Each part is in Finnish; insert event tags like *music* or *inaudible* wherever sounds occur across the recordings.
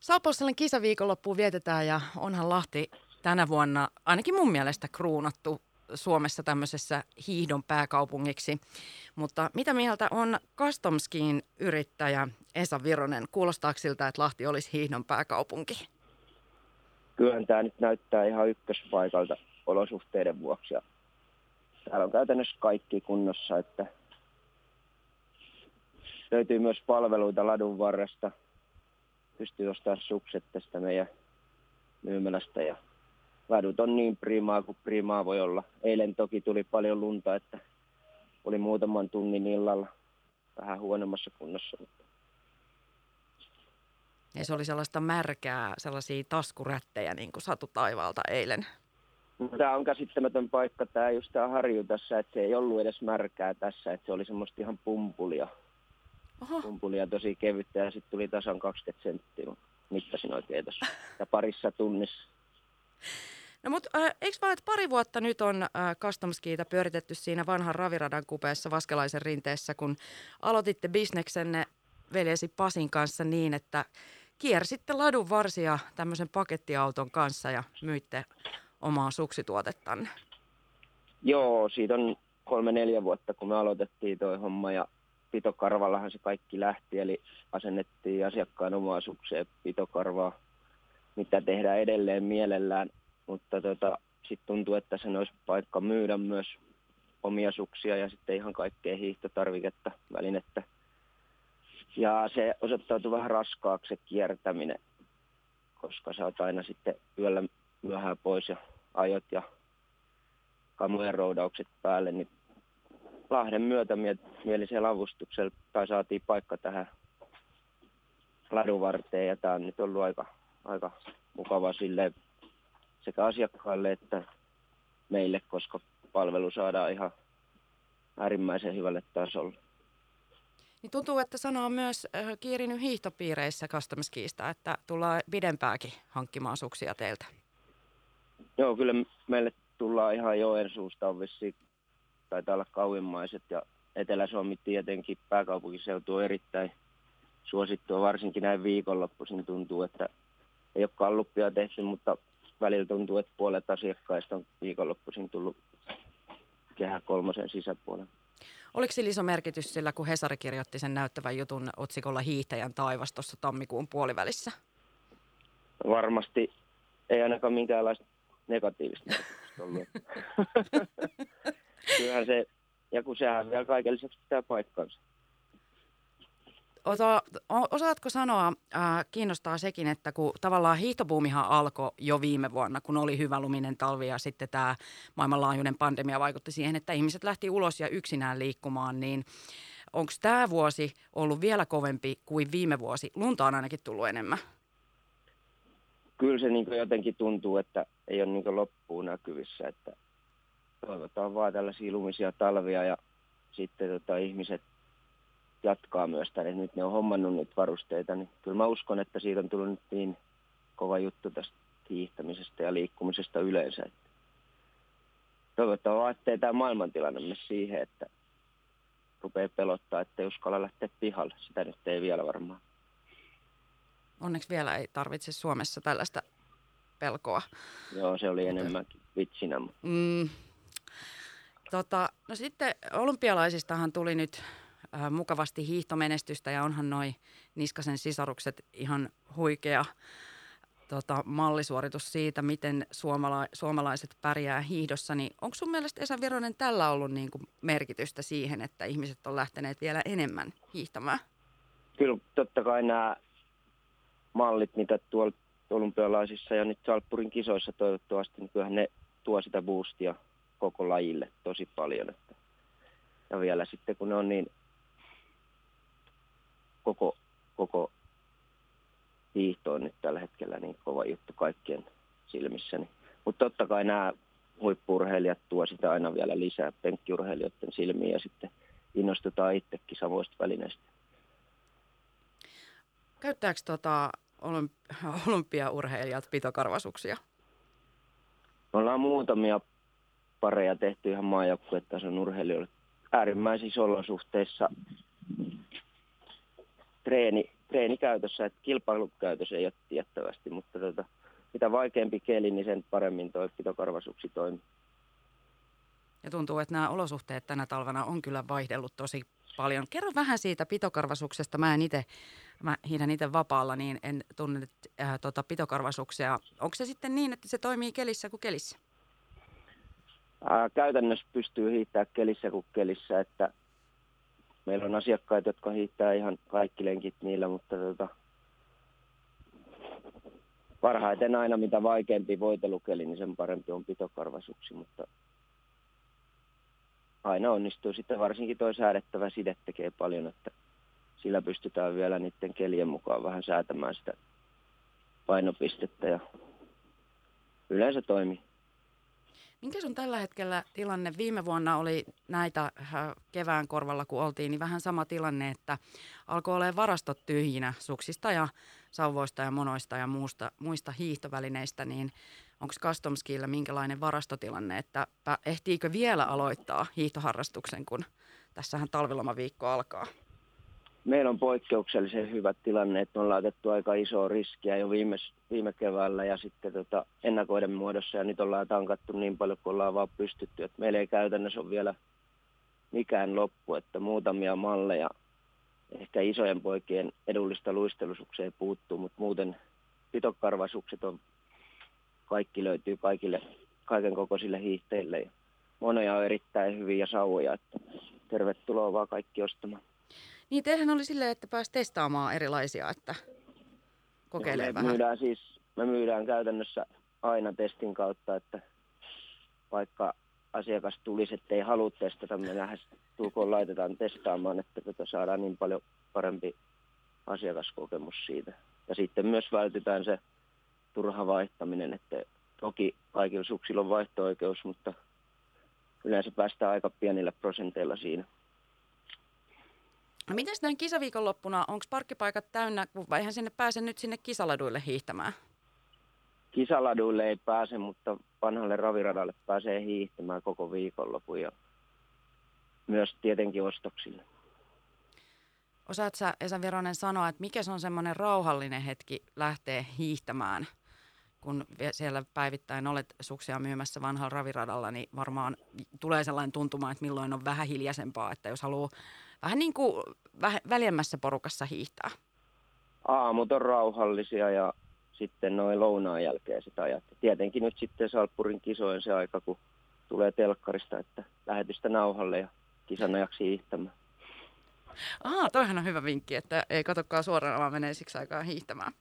Salpausselän kisaviikonloppuun vietetään ja onhan Lahti tänä vuonna ainakin mun mielestä kruunattu Suomessa tämmöisessä hiihdon pääkaupungiksi. Mutta mitä mieltä on Customskiin yrittäjä Esa Vironen? Kuulostaako siltä, että Lahti olisi hiihdon pääkaupunki? Kyllähän tämä nyt näyttää ihan ykköspaikalta olosuhteiden vuoksi. Ja täällä on käytännössä kaikki kunnossa, että löytyy myös palveluita ladun varresta. Pystyy ostamaan sukset tästä meidän myymälästä ja ladut on niin primaa kuin primaa voi olla. Eilen toki tuli paljon lunta, että oli muutaman tunnin illalla vähän huonommassa kunnossa. Ja se oli sellaista märkää, sellaisia taskurättejä niin kuin satu taivaalta eilen. Tämä on käsittämätön paikka, tämä just tämä harju tässä, että se ei ollut edes märkää tässä, että se oli semmoista ihan pumpulia. Oho. Pumpulia tosi kevyttä ja sitten tuli tasan 20 senttiä, mittasin oikein tässä. Ja parissa tunnissa. No mutta äh, eikö vaan, että pari vuotta nyt on äh, Customskiita pyöritetty siinä vanhan raviradan kupeessa Vaskelaisen rinteessä, kun aloititte bisneksenne veljesi Pasin kanssa niin, että kiersitte ladun varsia tämmöisen pakettiauton kanssa ja myitte omaa suksituotettanne. Joo, siitä on kolme-neljä vuotta, kun me aloitettiin toi homma ja pitokarvallahan se kaikki lähti, eli asennettiin asiakkaan omaa sukseen pitokarvaa, mitä tehdään edelleen mielellään mutta tota, sitten tuntuu, että sen olisi paikka myydä myös omia suksia ja sitten ihan kaikkea hiihtotarviketta, välinettä. Ja se osoittautui vähän raskaaksi se kiertäminen, koska sä oot aina sitten yöllä myöhään pois ja ajot ja kamujen roudaukset päälle, niin Lahden myötämielisellä avustuksella tai saatiin paikka tähän ladun ja tämä on nyt ollut aika, aika mukava silleen sekä asiakkaille että meille, koska palvelu saadaan ihan äärimmäisen hyvälle tasolle. Niin tuntuu, että sana on myös äh, kiirinyt hiihtopiireissä Customs että tullaan pidempääkin hankkimaan suksia teiltä. Joo, kyllä meille tullaan ihan Joensuusta on vissiin, taitaa olla kauimmaiset ja Etelä-Suomi tietenkin pääkaupunkiseutu on erittäin suosittua, varsinkin näin viikonloppuisin tuntuu, että ei ole kalluppia tehty, mutta välillä tuntuu, että puolet asiakkaista on viikonloppuisin tullut kehä kolmosen sisäpuolella. Oliko sillä iso merkitys sillä, kun Hesari kirjoitti sen näyttävän jutun otsikolla Hiihtäjän taivas tuossa tammikuun puolivälissä? Varmasti ei ainakaan minkäänlaista negatiivista ollut. *laughs* Kyllähän se, ja kun sehän vielä kaiken lisäksi pitää paikkansa. Osa, osaatko sanoa, äh, kiinnostaa sekin, että kun tavallaan hiihtobuumihan alkoi jo viime vuonna, kun oli hyvä luminen talvi ja sitten tämä maailmanlaajuinen pandemia vaikutti siihen, että ihmiset lähti ulos ja yksinään liikkumaan, niin onko tämä vuosi ollut vielä kovempi kuin viime vuosi? Lunta on ainakin tullut enemmän. Kyllä se niin jotenkin tuntuu, että ei ole niin loppuun näkyvissä, että toivotaan vaan tällaisia lumisia talvia ja sitten tota, ihmiset jatkaa myös tänne. Nyt ne on hommannut niitä varusteita, niin kyllä mä uskon, että siitä on tullut nyt niin kova juttu tästä hiihtämisestä ja liikkumisesta yleensä. Että toivottavasti ettei tämä maailmantilanne mene siihen, että rupeaa pelottaa, että uskalla lähteä pihalle. Sitä nyt ei vielä varmaan. Onneksi vielä ei tarvitse Suomessa tällaista pelkoa. Joo, se oli enemmänkin vitsinä. Mm. Tota, no sitten olympialaisistahan tuli nyt äh, mukavasti hiihtomenestystä ja onhan noi Niskasen sisarukset ihan huikea tota, mallisuoritus siitä, miten suomala- suomalaiset pärjää hiihdossa. Niin onko sun mielestä Esa Vironen tällä ollut niin kuin merkitystä siihen, että ihmiset on lähteneet vielä enemmän hiihtämään? Kyllä totta kai nämä mallit, mitä tuolla olympialaisissa ja nyt Salppurin kisoissa toivottavasti, niin kyllähän ne tuo sitä boostia koko lajille tosi paljon. Että ja vielä sitten kun ne on niin koko, koko hiihto on nyt tällä hetkellä niin kova juttu kaikkien silmissä. Mutta totta kai nämä huippurheilijat tuo sitä aina vielä lisää penkkiurheilijoiden silmiin ja sitten innostutaan itsekin samoista välineistä. Käyttääkö tota olymp- *laughs* olympiaurheilijat pitokarvasuksia? Me ollaan muutamia pareja tehty ihan maajoukkuetason urheilijoille äärimmäisissä olosuhteissa treeni, treenikäytössä, että kilpailukäytössä ei ole tiettävästi, mutta tota, mitä vaikeampi keli, niin sen paremmin tuo pitokarvasuksi toimii. Ja tuntuu, että nämä olosuhteet tänä talvena on kyllä vaihdellut tosi paljon. Kerro vähän siitä pitokarvasuksesta. Mä en itse, mä hiidän itse vapaalla, niin en tunne äh, tota pitokarvasuksia. Onko se sitten niin, että se toimii kelissä kuin kelissä? Ää, käytännössä pystyy hiihtää kelissä kuin kelissä, että meillä on asiakkaita, jotka hiihtää ihan kaikki lenkit niillä, mutta tota, parhaiten aina mitä vaikeampi voitelukeli, niin sen parempi on pitokarvasuksi, mutta aina onnistuu. Sitten varsinkin tuo säädettävä side tekee paljon, että sillä pystytään vielä niiden kelien mukaan vähän säätämään sitä painopistettä ja yleensä toimii. Minkä on tällä hetkellä tilanne? Viime vuonna oli näitä äh, kevään korvalla, kun oltiin, niin vähän sama tilanne, että alkoi olla varastot tyhjinä suksista ja sauvoista ja monoista ja muusta, muista hiihtovälineistä, niin onko Customskilla minkälainen varastotilanne, että ehtiikö vielä aloittaa hiihtoharrastuksen, kun tässähän talvilomaviikko alkaa? Meillä on poikkeuksellisen hyvä tilanne, että on laitettu aika isoa riskiä jo viime, viime keväällä ja sitten tota ennakoiden muodossa ja nyt ollaan tankattu niin paljon kuin ollaan vaan pystytty, että meillä ei käytännössä ole vielä mikään loppu, että muutamia malleja ehkä isojen poikien edullista luistelusukseen puuttuu, mutta muuten pitokarvasukset on, kaikki löytyy kaikille, kaiken kokoisille hiihteille. Monoja on erittäin hyviä sauvoja, että tervetuloa vaan kaikki ostamaan. Niin, teillähän oli silleen, että pääsi testaamaan erilaisia, että kokeilee me vähän. Myydään siis, me myydään käytännössä aina testin kautta, että vaikka asiakas tulisi, että ei halua testata, me lähes tulkoon laitetaan testaamaan, että tota saadaan niin paljon parempi asiakaskokemus siitä. Ja sitten myös vältytään se turha vaihtaminen, että toki kaikilla suksilla on vaihto-oikeus, mutta yleensä päästään aika pienillä prosenteilla siinä. No miten näin kisaviikonloppuna, onko parkkipaikat täynnä, vai eihän sinne pääse nyt sinne kisaladuille hiihtämään? Kisaladuille ei pääse, mutta vanhalle raviradalle pääsee hiihtämään koko viikonlopun ja myös tietenkin ostoksille. Osaat sä, Esa Vironen, sanoa, että mikä se on semmoinen rauhallinen hetki lähteä hiihtämään, kun siellä päivittäin olet suksia myymässä vanhalla raviradalla, niin varmaan tulee sellainen tuntuma, että milloin on vähän hiljaisempaa, että jos haluaa vähän niin kuin väljemmässä porukassa hiihtää? Aamut on rauhallisia ja sitten noin lounaan jälkeen sitä ajat. Tietenkin nyt sitten Salppurin kisojen se aika, kun tulee telkkarista, että lähetystä nauhalle ja kisan ajaksi hiihtämään. Aa, toihan on hyvä vinkki, että ei katsokaan suoraan, vaan menee siksi aikaa hiihtämään.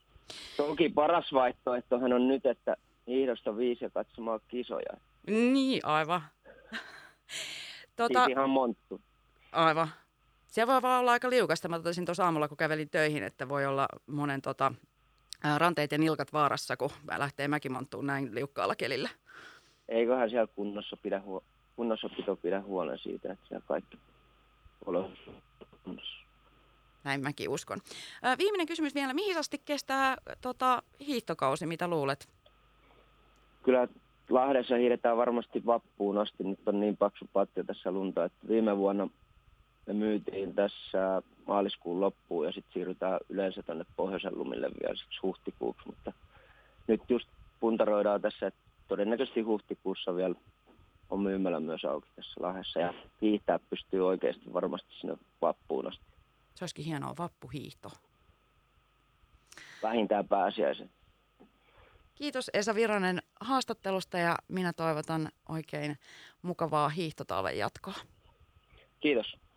Toki paras vaihtoehtohan on nyt, että hiihdosta viisi ja katsomaan kisoja. Niin, aivan. *laughs* tuota, siis ihan monttu. Aivan. Se voi vaan olla aika liukasta. Mä totesin tuossa aamulla, kun kävelin töihin, että voi olla monen tota, ranteet ja nilkat vaarassa, kun lähtee mäkimonttuun näin liukkaalla kelillä. Eiköhän siellä kunnossa pidä huo- kunnossapito pidä huolen siitä, että siellä kaikki on kunnossa. Näin mäkin uskon. Viimeinen kysymys vielä. Mihin asti kestää tota, hiihtokausi, mitä luulet? Kyllä Lahdessa hiidetään varmasti vappuun asti. Nyt on niin paksu patja tässä lunta, että viime vuonna me myytiin tässä maaliskuun loppuun ja sitten siirrytään yleensä tänne pohjoisen lumille vielä siksi huhtikuuksi, mutta nyt just puntaroidaan tässä, että todennäköisesti huhtikuussa vielä on myymälä myös auki tässä Lahdessa ja hiihtää pystyy oikeasti varmasti sinne vappuun asti. Se olisikin hienoa vappuhiihto. Vähintään pääsiäisen. Kiitos Esa Vironen haastattelusta ja minä toivotan oikein mukavaa hiihtotalven jatkoa. Kiitos.